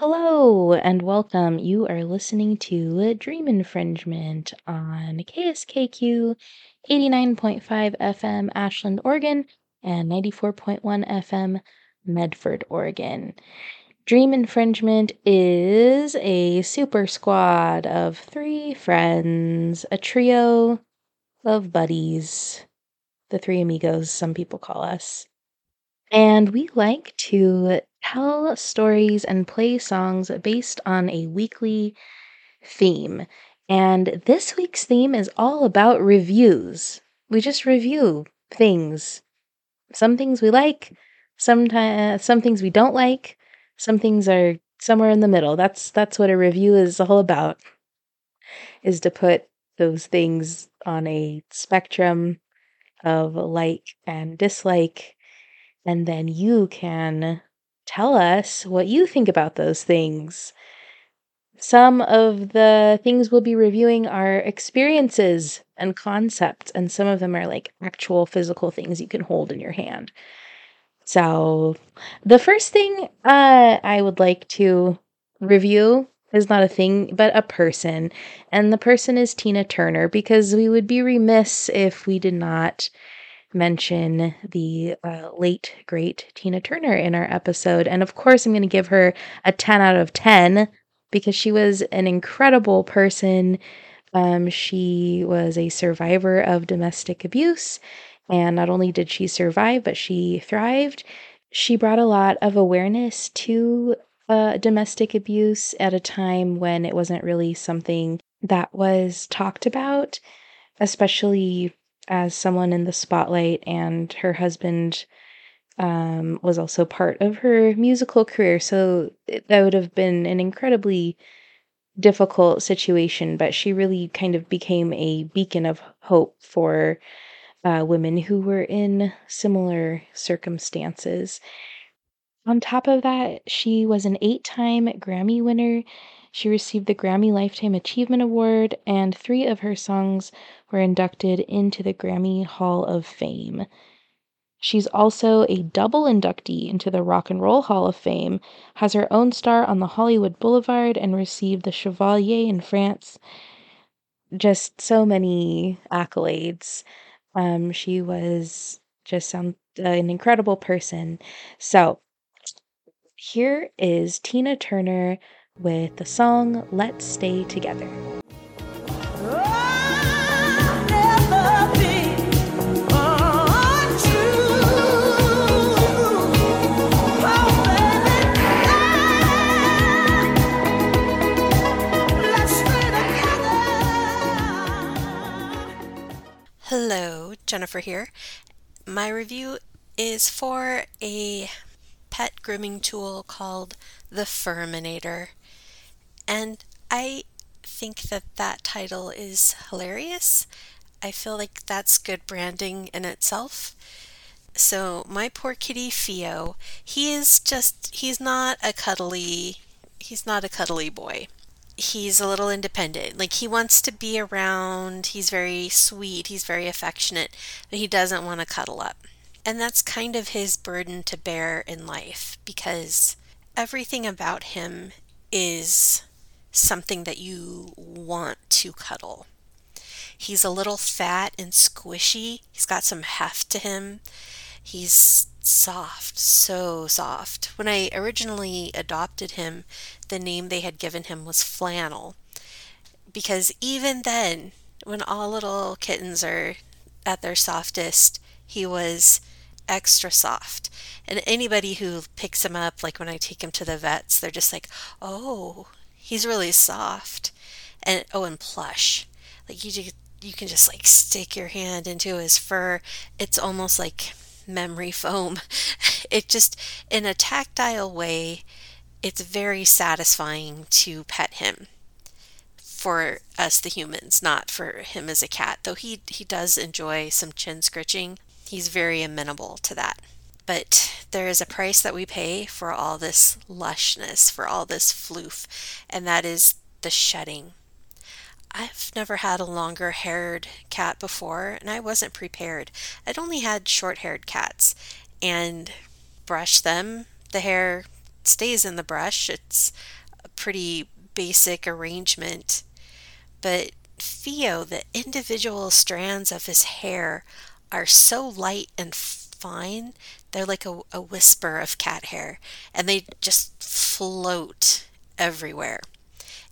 Hello and welcome. You are listening to Dream Infringement on KSKQ 89.5 FM Ashland, Oregon and 94.1 FM Medford, Oregon. Dream Infringement is a super squad of three friends, a trio of buddies, the three amigos, some people call us. And we like to tell stories and play songs based on a weekly theme. And this week's theme is all about reviews. We just review things. Some things we like, sometimes uh, some things we don't like, some things are somewhere in the middle. That's that's what a review is all about. Is to put those things on a spectrum of like and dislike and then you can tell us what you think about those things. Some of the things we'll be reviewing are experiences and concepts, and some of them are like actual physical things you can hold in your hand. So, the first thing uh, I would like to review is not a thing, but a person. And the person is Tina Turner, because we would be remiss if we did not mention the uh, late, great Tina Turner in our episode. And of course, I'm going to give her a 10 out of 10 because she was an incredible person. Um, she was a survivor of domestic abuse. And not only did she survive, but she thrived. She brought a lot of awareness to uh, domestic abuse at a time when it wasn't really something that was talked about, especially as someone in the spotlight, and her husband um, was also part of her musical career. So that would have been an incredibly difficult situation, but she really kind of became a beacon of hope for uh, women who were in similar circumstances. On top of that, she was an eight time Grammy winner. She received the Grammy Lifetime Achievement Award, and three of her songs were inducted into the Grammy Hall of Fame. She's also a double inductee into the Rock and Roll Hall of Fame, has her own star on the Hollywood Boulevard, and received the Chevalier in France. Just so many accolades. Um, she was just some, uh, an incredible person. So, here is Tina Turner with the song Let's Stay Together. Hello, Jennifer here. My review is for a pet grooming tool called the Furminator. And I think that that title is hilarious. I feel like that's good branding in itself. So, my poor kitty Theo, he is just, he's not a cuddly, he's not a cuddly boy. He's a little independent. Like, he wants to be around, he's very sweet, he's very affectionate, but he doesn't want to cuddle up. And that's kind of his burden to bear in life because everything about him is something that you want to cuddle. He's a little fat and squishy. He's got some heft to him. He's soft, so soft. When I originally adopted him, the name they had given him was Flannel. Because even then, when all little kittens are at their softest, he was extra soft. And anybody who picks him up, like when I take him to the vets, they're just like, oh, he's really soft. And oh, and plush. Like you, you can just like stick your hand into his fur. It's almost like memory foam. It just, in a tactile way, it's very satisfying to pet him for us the humans, not for him as a cat. Though he he does enjoy some chin scratching. He's very amenable to that. But there is a price that we pay for all this lushness, for all this floof, and that is the shedding. I've never had a longer haired cat before, and I wasn't prepared. I'd only had short haired cats and brushed them. The hair stays in the brush. It's a pretty basic arrangement. But Theo, the individual strands of his hair are so light and fine. They're like a, a whisper of cat hair, and they just float everywhere.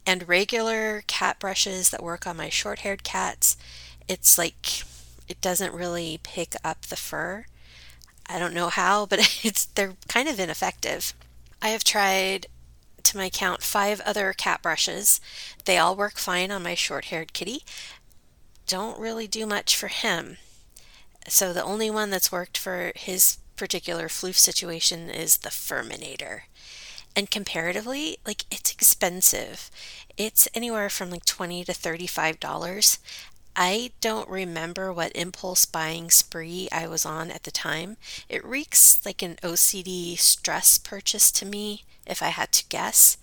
And regular cat brushes that work on my short haired cats, it's like it doesn't really pick up the fur. I don't know how, but it's they're kind of ineffective. I have tried to my count five other cat brushes. They all work fine on my short haired kitty. Don't really do much for him. So the only one that's worked for his particular floof situation is the Furminator. And comparatively, like it's expensive. It's anywhere from like 20 to $35. I don't remember what impulse buying spree I was on at the time. It reeks like an OCD stress purchase to me, if I had to guess.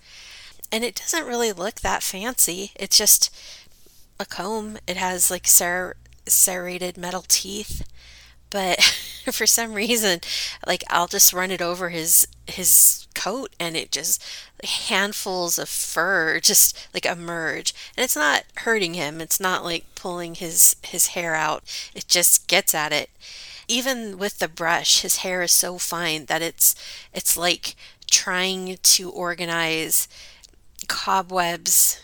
And it doesn't really look that fancy. It's just a comb. It has like ser- serrated metal teeth but for some reason like I'll just run it over his his coat and it just handfuls of fur just like emerge. And it's not hurting him. It's not like pulling his his hair out. It just gets at it. Even with the brush his hair is so fine that it's it's like trying to organize cobwebs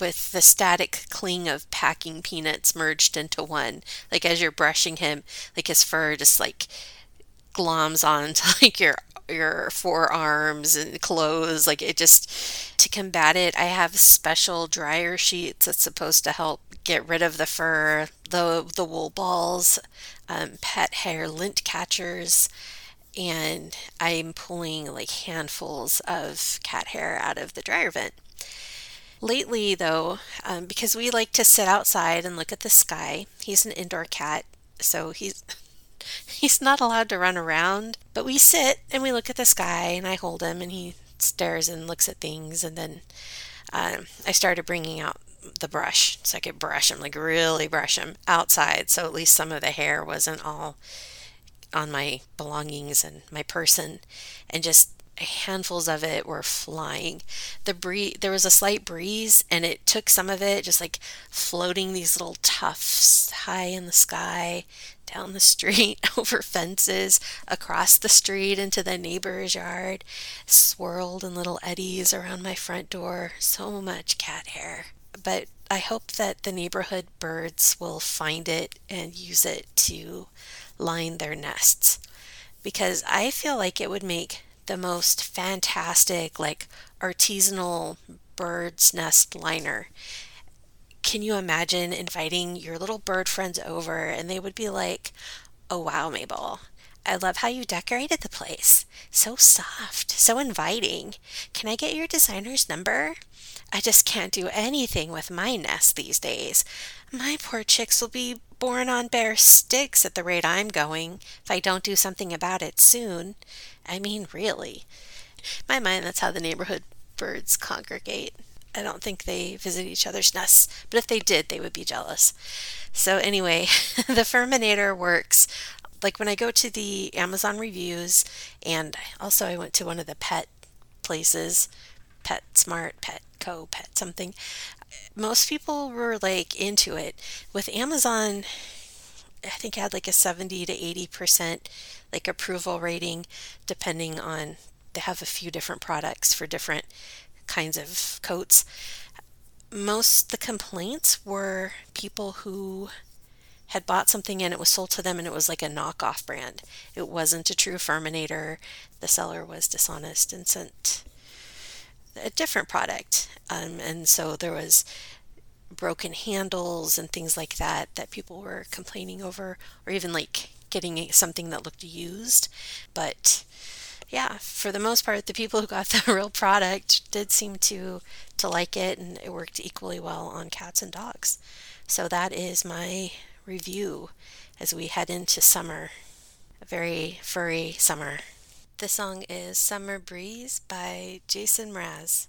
with the static cling of packing peanuts merged into one. Like as you're brushing him, like his fur just like gloms onto like your your forearms and clothes like it just to combat it i have special dryer sheets that's supposed to help get rid of the fur the the wool balls um, pet hair lint catchers and i'm pulling like handfuls of cat hair out of the dryer vent Lately, though, um, because we like to sit outside and look at the sky, he's an indoor cat, so he's he's not allowed to run around. But we sit and we look at the sky, and I hold him, and he stares and looks at things. And then um, I started bringing out the brush so I could brush him, like really brush him outside, so at least some of the hair wasn't all on my belongings and my person, and just handfuls of it were flying. The breeze, there was a slight breeze, and it took some of it, just like floating these little tufts high in the sky, down the street, over fences, across the street into the neighbor's yard, swirled in little eddies around my front door. So much cat hair. But I hope that the neighborhood birds will find it and use it to line their nests because I feel like it would make the most fantastic, like artisanal bird's nest liner. Can you imagine inviting your little bird friends over and they would be like, Oh, wow, Mabel, I love how you decorated the place. So soft, so inviting. Can I get your designer's number? I just can't do anything with my nest these days. My poor chicks will be born on bare sticks at the rate I'm going if I don't do something about it soon. I mean, really. In my mind, that's how the neighborhood birds congregate. I don't think they visit each other's nests, but if they did, they would be jealous. So, anyway, the Furminator works. Like when I go to the Amazon reviews, and also I went to one of the pet places, Pet Smart, Pet Co, Pet something. Most people were like into it. With Amazon, I think had like a 70 to 80% like approval rating depending on they have a few different products for different kinds of coats. Most the complaints were people who had bought something and it was sold to them and it was like a knockoff brand. It wasn't a true Furminator. The seller was dishonest and sent a different product. Um, and so there was broken handles and things like that that people were complaining over, or even like getting something that looked used. But yeah, for the most part, the people who got the real product did seem to to like it, and it worked equally well on cats and dogs. So that is my review as we head into summer, a very furry summer. The song is Summer Breeze by Jason Mraz.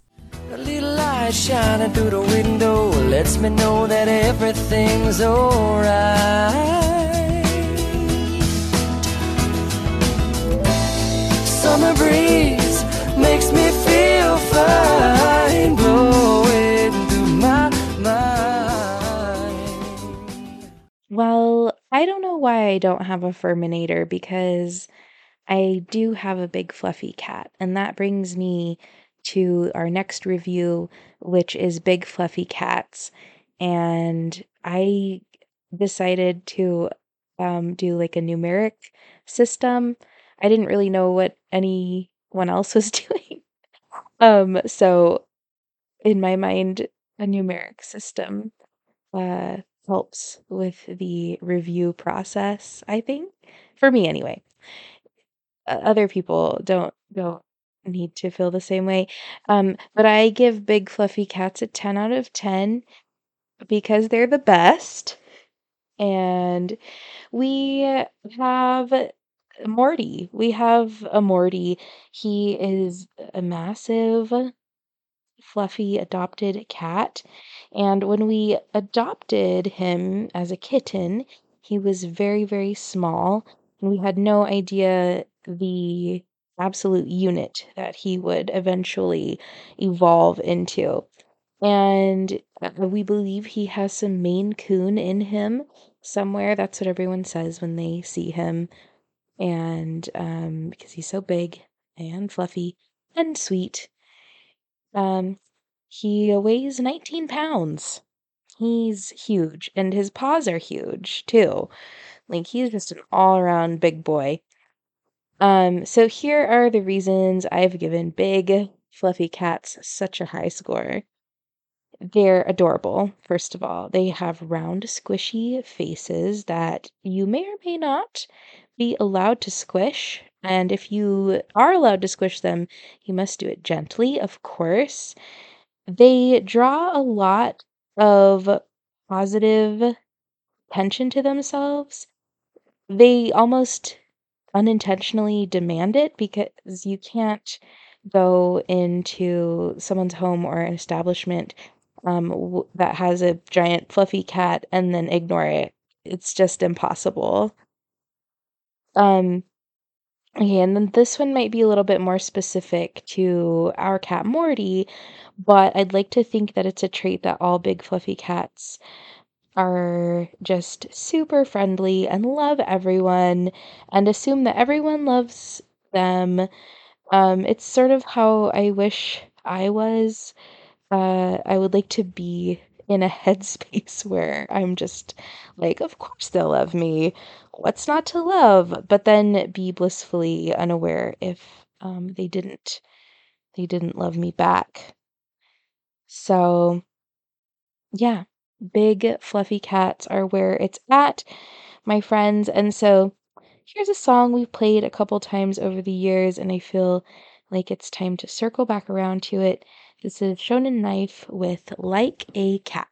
A little light shining through the window lets me know that everything's alright. Summer breeze makes me feel fine, blowing through my mind. Well, I don't know why I don't have a Furminator because I do have a big fluffy cat, and that brings me to our next review, which is Big Fluffy Cats. And I decided to um, do like a numeric system. I didn't really know what anyone else was doing. um, so in my mind, a numeric system uh, helps with the review process, I think. For me anyway. Other people don't don't need to feel the same way. Um, but I give Big Fluffy Cats a 10 out of 10 because they're the best. And we have Morty. We have a Morty. He is a massive, fluffy adopted cat. And when we adopted him as a kitten, he was very, very small. And we had no idea the absolute unit that he would eventually evolve into. And uh, we believe he has some Maine Coon in him somewhere. That's what everyone says when they see him. And um, because he's so big and fluffy and sweet. Um, he weighs 19 pounds. He's huge, and his paws are huge too. Like he's just an all-around big boy. Um, so here are the reasons I've given big fluffy cats such a high score. They're adorable, first of all. They have round, squishy faces that you may or may not be allowed to squish. And if you are allowed to squish them, you must do it gently, of course. They draw a lot of positive attention to themselves. They almost unintentionally demand it because you can't go into someone's home or an establishment um, w- that has a giant fluffy cat and then ignore it. It's just impossible. Um, okay, and then this one might be a little bit more specific to our cat Morty, but I'd like to think that it's a trait that all big fluffy cats are just super friendly and love everyone and assume that everyone loves them. Um, it's sort of how I wish I was. Uh, I would like to be in a headspace where I'm just like, of course they'll love me. What's not to love? But then be blissfully unaware if um, they didn't they didn't love me back. So yeah, big fluffy cats are where it's at, my friends. And so here's a song we've played a couple times over the years, and I feel like it's time to circle back around to it. This is Shonen Knife with Like a Cat.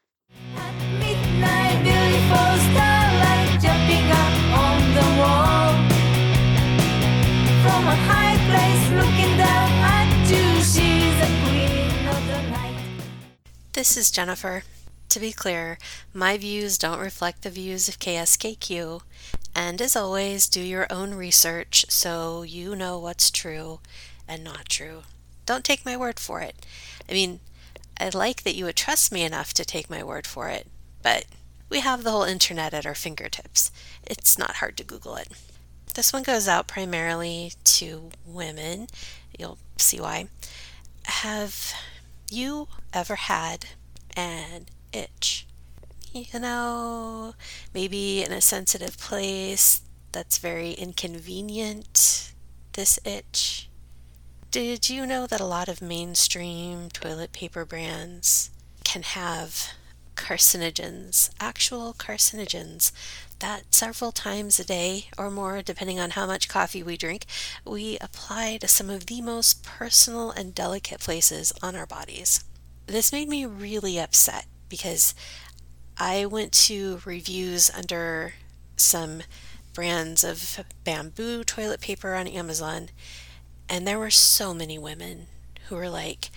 At midnight, beautiful starlight jumping up on the wall. From a high place, looking down at you, she's a queen of the night. This is Jennifer. To be clear, my views don't reflect the views of KSKQ, and as always, do your own research so you know what's true and not true. Don't take my word for it. I mean, I like that you would trust me enough to take my word for it, but we have the whole internet at our fingertips. It's not hard to Google it. This one goes out primarily to women. You'll see why. Have you ever had an itch? You know, maybe in a sensitive place that's very inconvenient, this itch. Did you know that a lot of mainstream toilet paper brands can have carcinogens, actual carcinogens, that several times a day or more, depending on how much coffee we drink, we apply to some of the most personal and delicate places on our bodies. This made me really upset because I went to reviews under some brands of bamboo toilet paper on Amazon, and there were so many women who were like,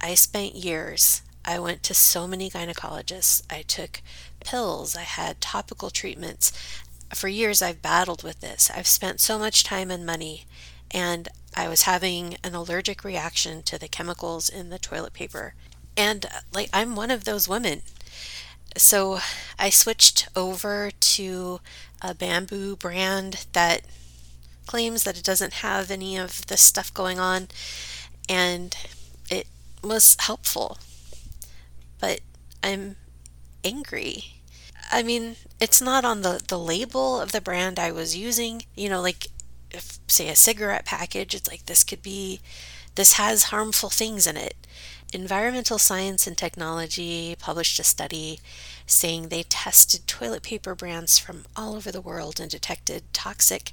I spent years. I went to so many gynecologists. I took pills. I had topical treatments. For years, I've battled with this. I've spent so much time and money, and I was having an allergic reaction to the chemicals in the toilet paper. And uh, like, I'm one of those women. So I switched over to a bamboo brand that claims that it doesn't have any of this stuff going on, and it was helpful. But I'm angry. I mean, it's not on the, the label of the brand I was using. You know, like if, say, a cigarette package, it's like this could be, this has harmful things in it. Environmental Science and Technology published a study saying they tested toilet paper brands from all over the world and detected toxic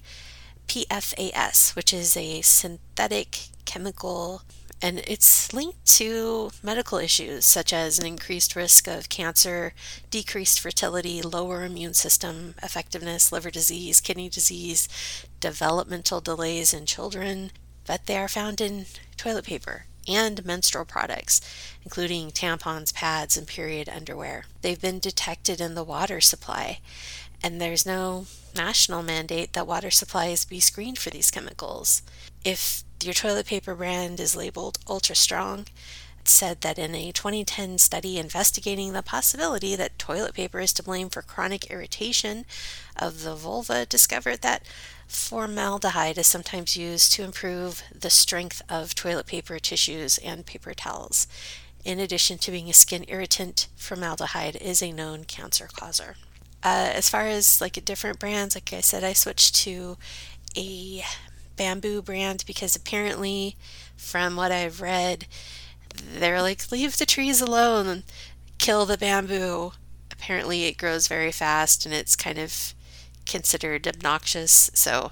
PFAS, which is a synthetic chemical and it's linked to medical issues such as an increased risk of cancer, decreased fertility, lower immune system effectiveness, liver disease, kidney disease, developmental delays in children. But they are found in toilet paper and menstrual products, including tampons, pads, and period underwear. They've been detected in the water supply, and there's no national mandate that water supplies be screened for these chemicals. If your toilet paper brand is labeled ultra strong, it said that in a 2010 study investigating the possibility that toilet paper is to blame for chronic irritation of the vulva discovered that formaldehyde is sometimes used to improve the strength of toilet paper tissues and paper towels. In addition to being a skin irritant, formaldehyde is a known cancer causer. Uh, as far as like different brands, like I said, I switched to a bamboo brand because apparently, from what I've read, they're like, leave the trees alone, kill the bamboo. Apparently, it grows very fast and it's kind of considered obnoxious, so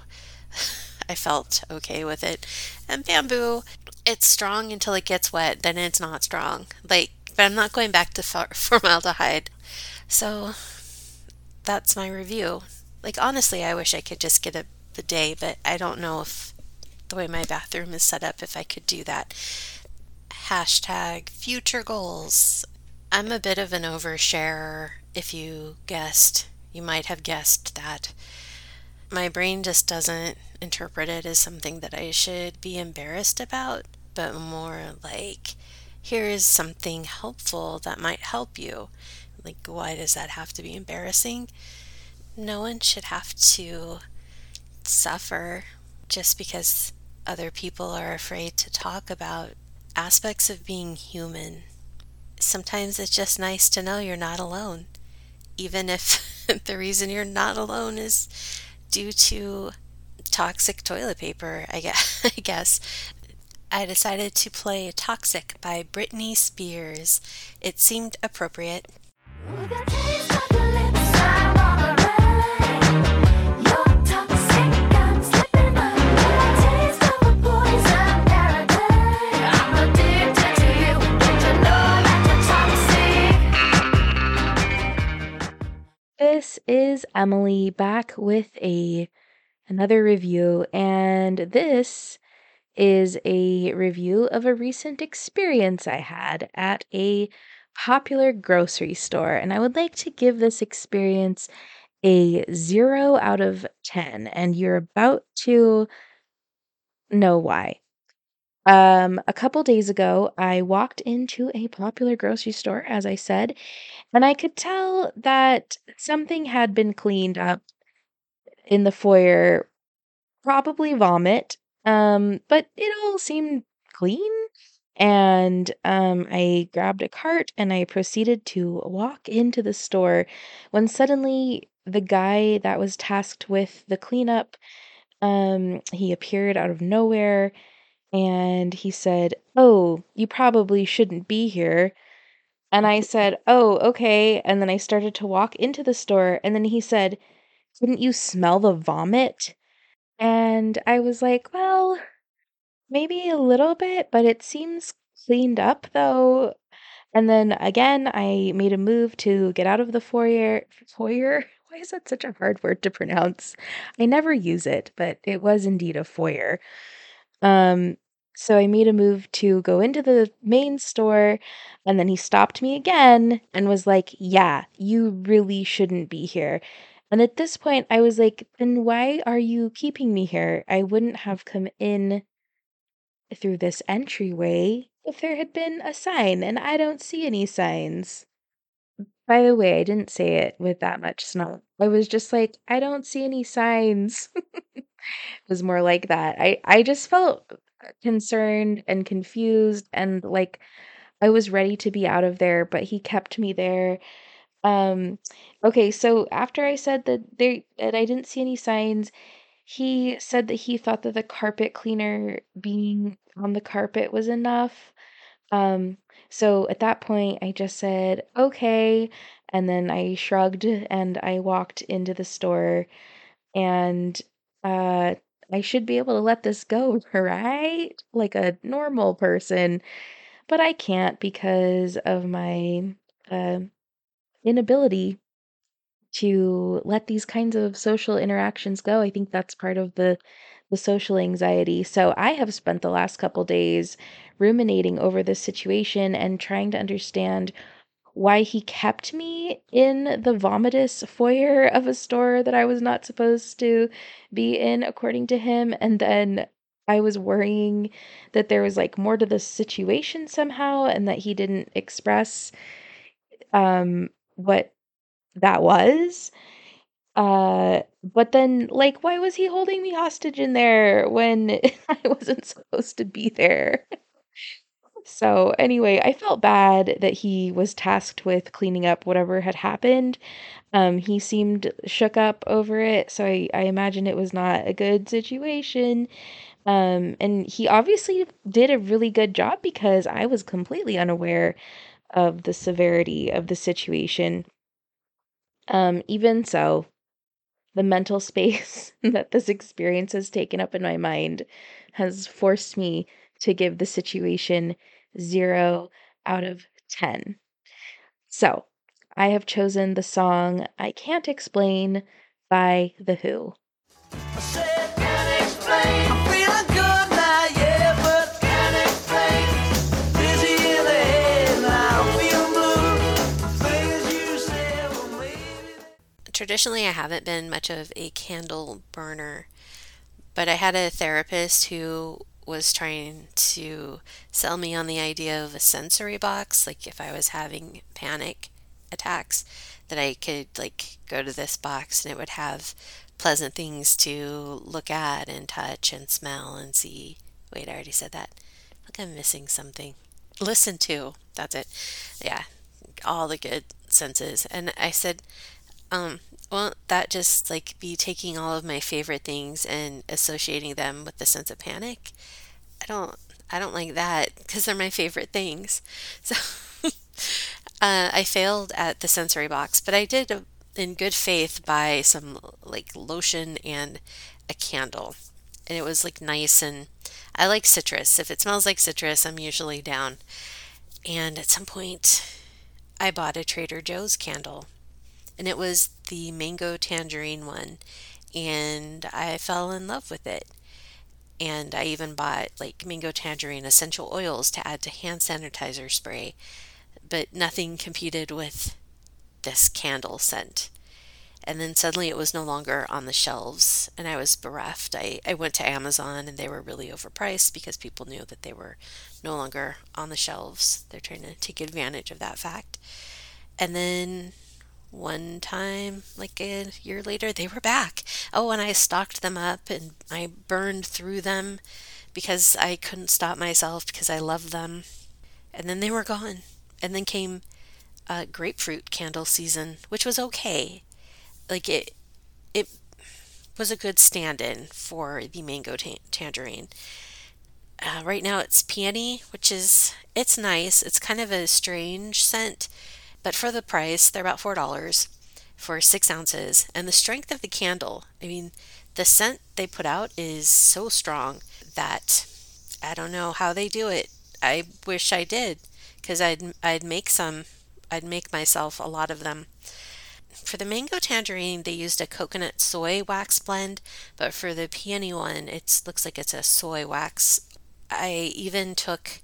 I felt okay with it. And bamboo, it's strong until it gets wet, then it's not strong. Like, but I'm not going back to formaldehyde. So that's my review. Like honestly, I wish I could just get a bidet, but I don't know if the way my bathroom is set up if I could do that. Hashtag future goals. I'm a bit of an oversharer. If you guessed, you might have guessed that. My brain just doesn't interpret it as something that I should be embarrassed about, but more like, here is something helpful that might help you. Like, why does that have to be embarrassing? No one should have to suffer just because other people are afraid to talk about aspects of being human. Sometimes it's just nice to know you're not alone, even if the reason you're not alone is due to toxic toilet paper, I guess. I guess. I decided to play Toxic by Britney Spears. It seemed appropriate. Is Emily back with a another review and this is a review of a recent experience I had at a popular grocery store and I would like to give this experience a 0 out of 10 and you're about to know why. Um, a couple days ago, I walked into a popular grocery store, as I said, and I could tell that something had been cleaned up in the foyer, probably vomit. Um, but it all seemed clean. And um, I grabbed a cart and I proceeded to walk into the store when suddenly the guy that was tasked with the cleanup, um, he appeared out of nowhere and he said, "Oh, you probably shouldn't be here." And I said, "Oh, okay." And then I started to walk into the store, and then he said, "Couldn't you smell the vomit?" And I was like, "Well, maybe a little bit, but it seems cleaned up though." And then again, I made a move to get out of the foyer. Foyer? Why is that such a hard word to pronounce? I never use it, but it was indeed a foyer. Um, so I made a move to go into the main store, and then he stopped me again and was like, "Yeah, you really shouldn't be here." And at this point, I was like, "Then why are you keeping me here? I wouldn't have come in through this entryway if there had been a sign, and I don't see any signs." By the way, I didn't say it with that much snot. I was just like, I don't see any signs. it was more like that. I I just felt concerned and confused and like I was ready to be out of there, but he kept me there. Um, okay, so after I said that there that I didn't see any signs, he said that he thought that the carpet cleaner being on the carpet was enough. Um, so at that point, I just said, okay. And then I shrugged and I walked into the store and uh I should be able to let this go, right? Like a normal person, but I can't because of my uh, inability to let these kinds of social interactions go. I think that's part of the the social anxiety. So I have spent the last couple days ruminating over this situation and trying to understand why he kept me in the vomitous foyer of a store that I was not supposed to be in, according to him. And then I was worrying that there was like more to the situation somehow and that he didn't express um what that was. Uh, but then, like, why was he holding me hostage in there when I wasn't supposed to be there? So, anyway, I felt bad that he was tasked with cleaning up whatever had happened. Um, he seemed shook up over it, so I, I imagine it was not a good situation. Um, and he obviously did a really good job because I was completely unaware of the severity of the situation. Um, even so, the mental space that this experience has taken up in my mind has forced me to give the situation zero out of 10. So, I have chosen the song I Can't Explain by The Who. I said, can't explain. I'm feeling good now, yeah, but can't explain. Dizzy in the head now, I'm feeling blue. Things you said, well, maybe. Traditionally, I haven't been much of a candle burner, but I had a therapist who was trying to sell me on the idea of a sensory box, like if I was having panic attacks, that I could like go to this box and it would have pleasant things to look at and touch and smell and see. Wait, I already said that. Look, I'm missing something. Listen to. That's it. Yeah, all the good senses. And I said, um, won't that just like be taking all of my favorite things and associating them with the sense of panic? I don't I don't like that because they're my favorite things. So uh, I failed at the sensory box, but I did uh, in good faith buy some like lotion and a candle. And it was like nice and I like citrus. If it smells like citrus, I'm usually down. And at some point I bought a Trader Joe's candle and it was the mango tangerine one and I fell in love with it. And I even bought like mango tangerine essential oils to add to hand sanitizer spray, but nothing competed with this candle scent. And then suddenly it was no longer on the shelves, and I was bereft. I, I went to Amazon and they were really overpriced because people knew that they were no longer on the shelves. They're trying to take advantage of that fact. And then one time, like a year later, they were back. Oh, and I stocked them up and I burned through them because I couldn't stop myself because I loved them. And then they were gone. And then came uh, grapefruit candle season, which was okay. Like it, it was a good stand-in for the mango ta- tangerine. Uh, right now it's peony, which is it's nice. It's kind of a strange scent, but for the price, they're about four dollars for six ounces. And the strength of the candle, I mean, the scent they put out is so strong that I don't know how they do it. I wish I did, because I'd I'd make some. I'd make myself a lot of them. For the mango tangerine, they used a coconut soy wax blend, but for the peony one, it looks like it's a soy wax. I even took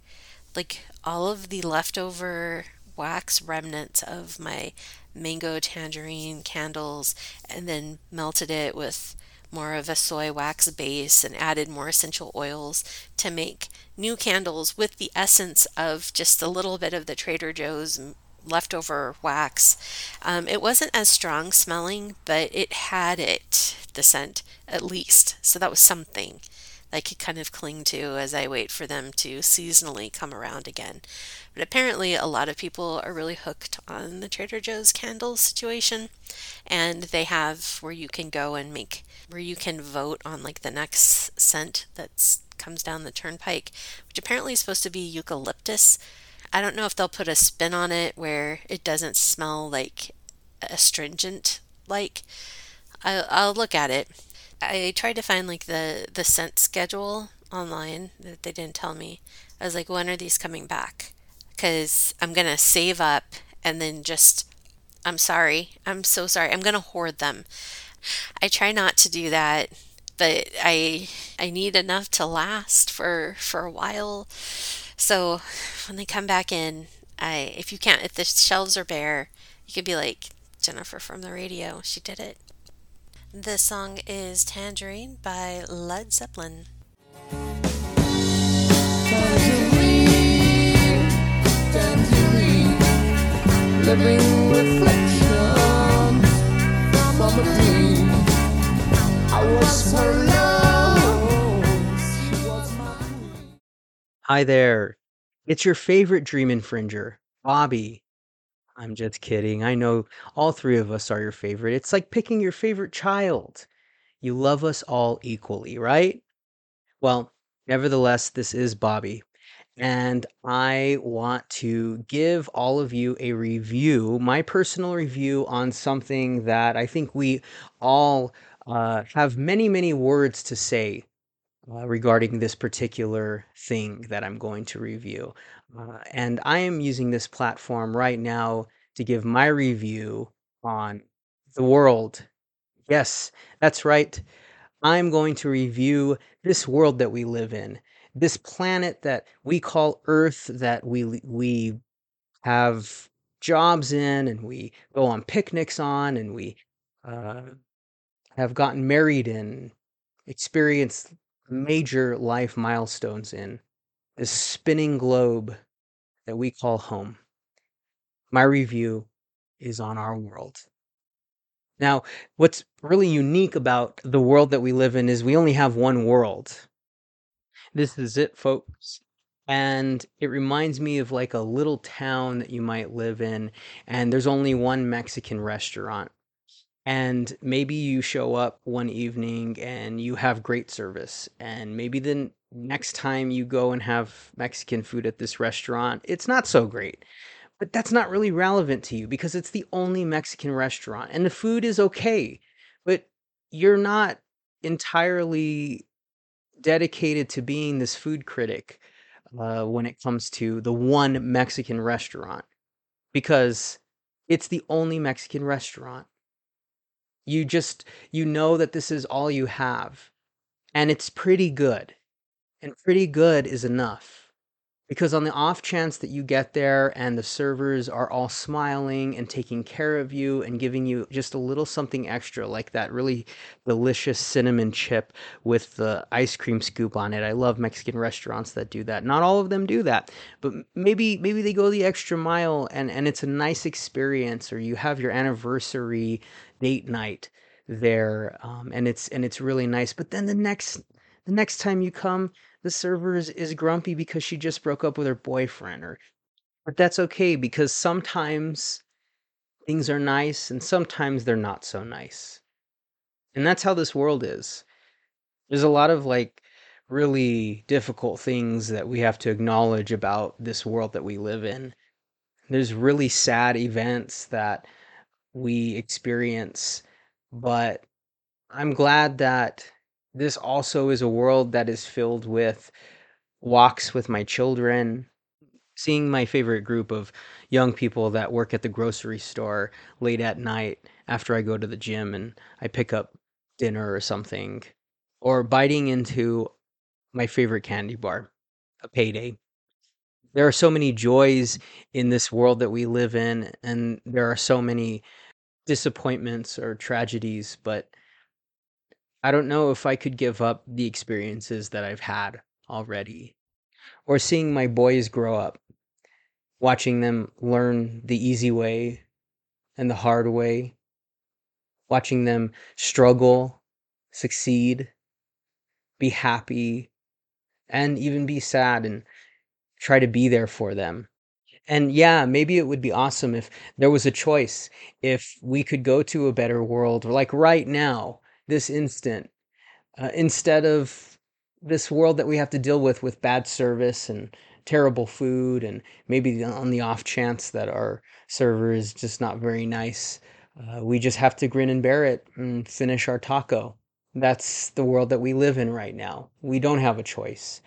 like all of the leftover wax remnants of my mango tangerine candles and then melted it with more of a soy wax base and added more essential oils to make new candles with the essence of just a little bit of the Trader Joe's leftover wax. Um, it wasn't as strong smelling, but it had it, the scent, at least. So that was something I could kind of cling to as I wait for them to seasonally come around again. But apparently, a lot of people are really hooked on the Trader Joe's candles situation, and they have where you can go and make where you can vote on like the next scent that comes down the turnpike, which apparently is supposed to be eucalyptus. I don't know if they'll put a spin on it where it doesn't smell like astringent like. I, I'll look at it. I tried to find like the the scent schedule online that they didn't tell me. I was like, when are these coming back? Because I'm gonna save up and then just. I'm sorry. I'm so sorry. I'm gonna hoard them. I try not to do that, but I I need enough to last for for a while. So when they come back in, I if you can't if the shelves are bare, you could be like Jennifer from the radio. She did it. This song is Tangerine by Led Zeppelin. Tangerine, tangerine, living reflections from a dream. I was her love, she was my. Hi there. It's your favorite dream infringer, Bobby. I'm just kidding. I know all three of us are your favorite. It's like picking your favorite child. You love us all equally, right? Well, nevertheless, this is Bobby. And I want to give all of you a review, my personal review on something that I think we all uh, have many, many words to say uh, regarding this particular thing that I'm going to review. Uh, and I am using this platform right now to give my review on the world. Yes, that's right. I'm going to review this world that we live in, this planet that we call Earth, that we we have jobs in, and we go on picnics on, and we uh, have gotten married in, experienced major life milestones in this spinning globe that we call home. My review is on our world. Now, what's really unique about the world that we live in is we only have one world. This is it, folks. And it reminds me of like a little town that you might live in, and there's only one Mexican restaurant. And maybe you show up one evening and you have great service. And maybe the next time you go and have Mexican food at this restaurant, it's not so great. But that's not really relevant to you because it's the only Mexican restaurant and the food is okay. But you're not entirely dedicated to being this food critic uh, when it comes to the one Mexican restaurant because it's the only Mexican restaurant. You just, you know that this is all you have and it's pretty good. And pretty good is enough. Because on the off chance that you get there and the servers are all smiling and taking care of you and giving you just a little something extra, like that really delicious cinnamon chip with the ice cream scoop on it. I love Mexican restaurants that do that. Not all of them do that, but maybe maybe they go the extra mile and and it's a nice experience or you have your anniversary date night there um, and it's and it's really nice. But then the next the next time you come the server is, is grumpy because she just broke up with her boyfriend or but that's okay because sometimes things are nice and sometimes they're not so nice. And that's how this world is. There's a lot of like really difficult things that we have to acknowledge about this world that we live in. There's really sad events that we experience but i'm glad that this also is a world that is filled with walks with my children, seeing my favorite group of young people that work at the grocery store late at night after I go to the gym and I pick up dinner or something, or biting into my favorite candy bar, a payday. There are so many joys in this world that we live in, and there are so many disappointments or tragedies, but I don't know if I could give up the experiences that I've had already or seeing my boys grow up. watching them learn the easy way and the hard way, watching them struggle, succeed, be happy, and even be sad and try to be there for them. And yeah, maybe it would be awesome if there was a choice, if we could go to a better world, like right now, this instant, uh, instead of this world that we have to deal with with bad service and terrible food, and maybe on the off chance that our server is just not very nice, uh, we just have to grin and bear it and finish our taco. That's the world that we live in right now. We don't have a choice.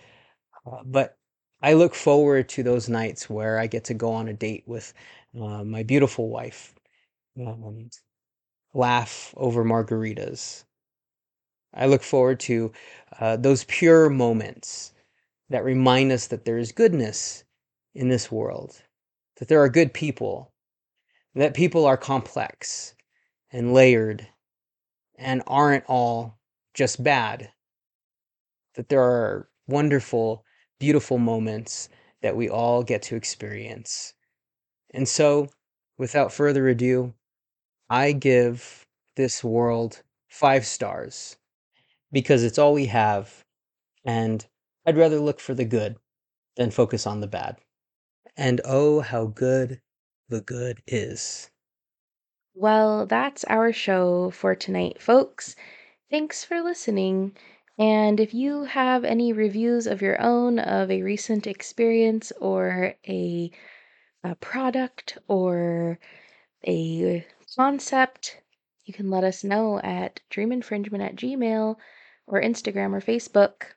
Uh, but I look forward to those nights where I get to go on a date with uh, my beautiful wife, and laugh over margaritas. I look forward to uh, those pure moments that remind us that there is goodness in this world, that there are good people, that people are complex and layered and aren't all just bad, that there are wonderful, beautiful moments that we all get to experience. And so, without further ado, I give this world five stars because it's all we have, and I'd rather look for the good than focus on the bad. And oh, how good the good is. Well, that's our show for tonight, folks. Thanks for listening. And if you have any reviews of your own of a recent experience or a, a product or a concept, you can let us know at dreaminfringement at gmail or Instagram or Facebook.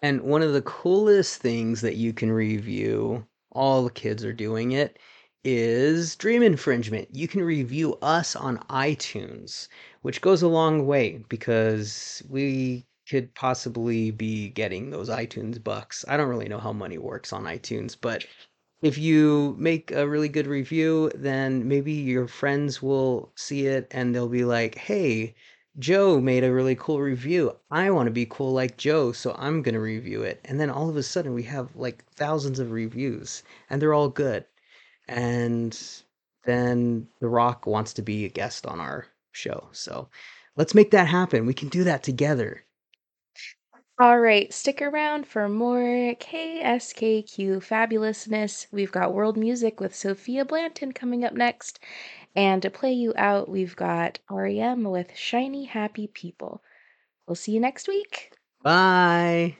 And one of the coolest things that you can review, all the kids are doing it, is Dream Infringement. You can review us on iTunes, which goes a long way because we could possibly be getting those iTunes bucks. I don't really know how money works on iTunes, but if you make a really good review, then maybe your friends will see it and they'll be like, hey, Joe made a really cool review. I want to be cool like Joe, so I'm going to review it. And then all of a sudden, we have like thousands of reviews, and they're all good. And then The Rock wants to be a guest on our show. So let's make that happen. We can do that together. All right, stick around for more KSKQ fabulousness. We've got world music with Sophia Blanton coming up next. And to play you out, we've got REM with Shiny Happy People. We'll see you next week. Bye.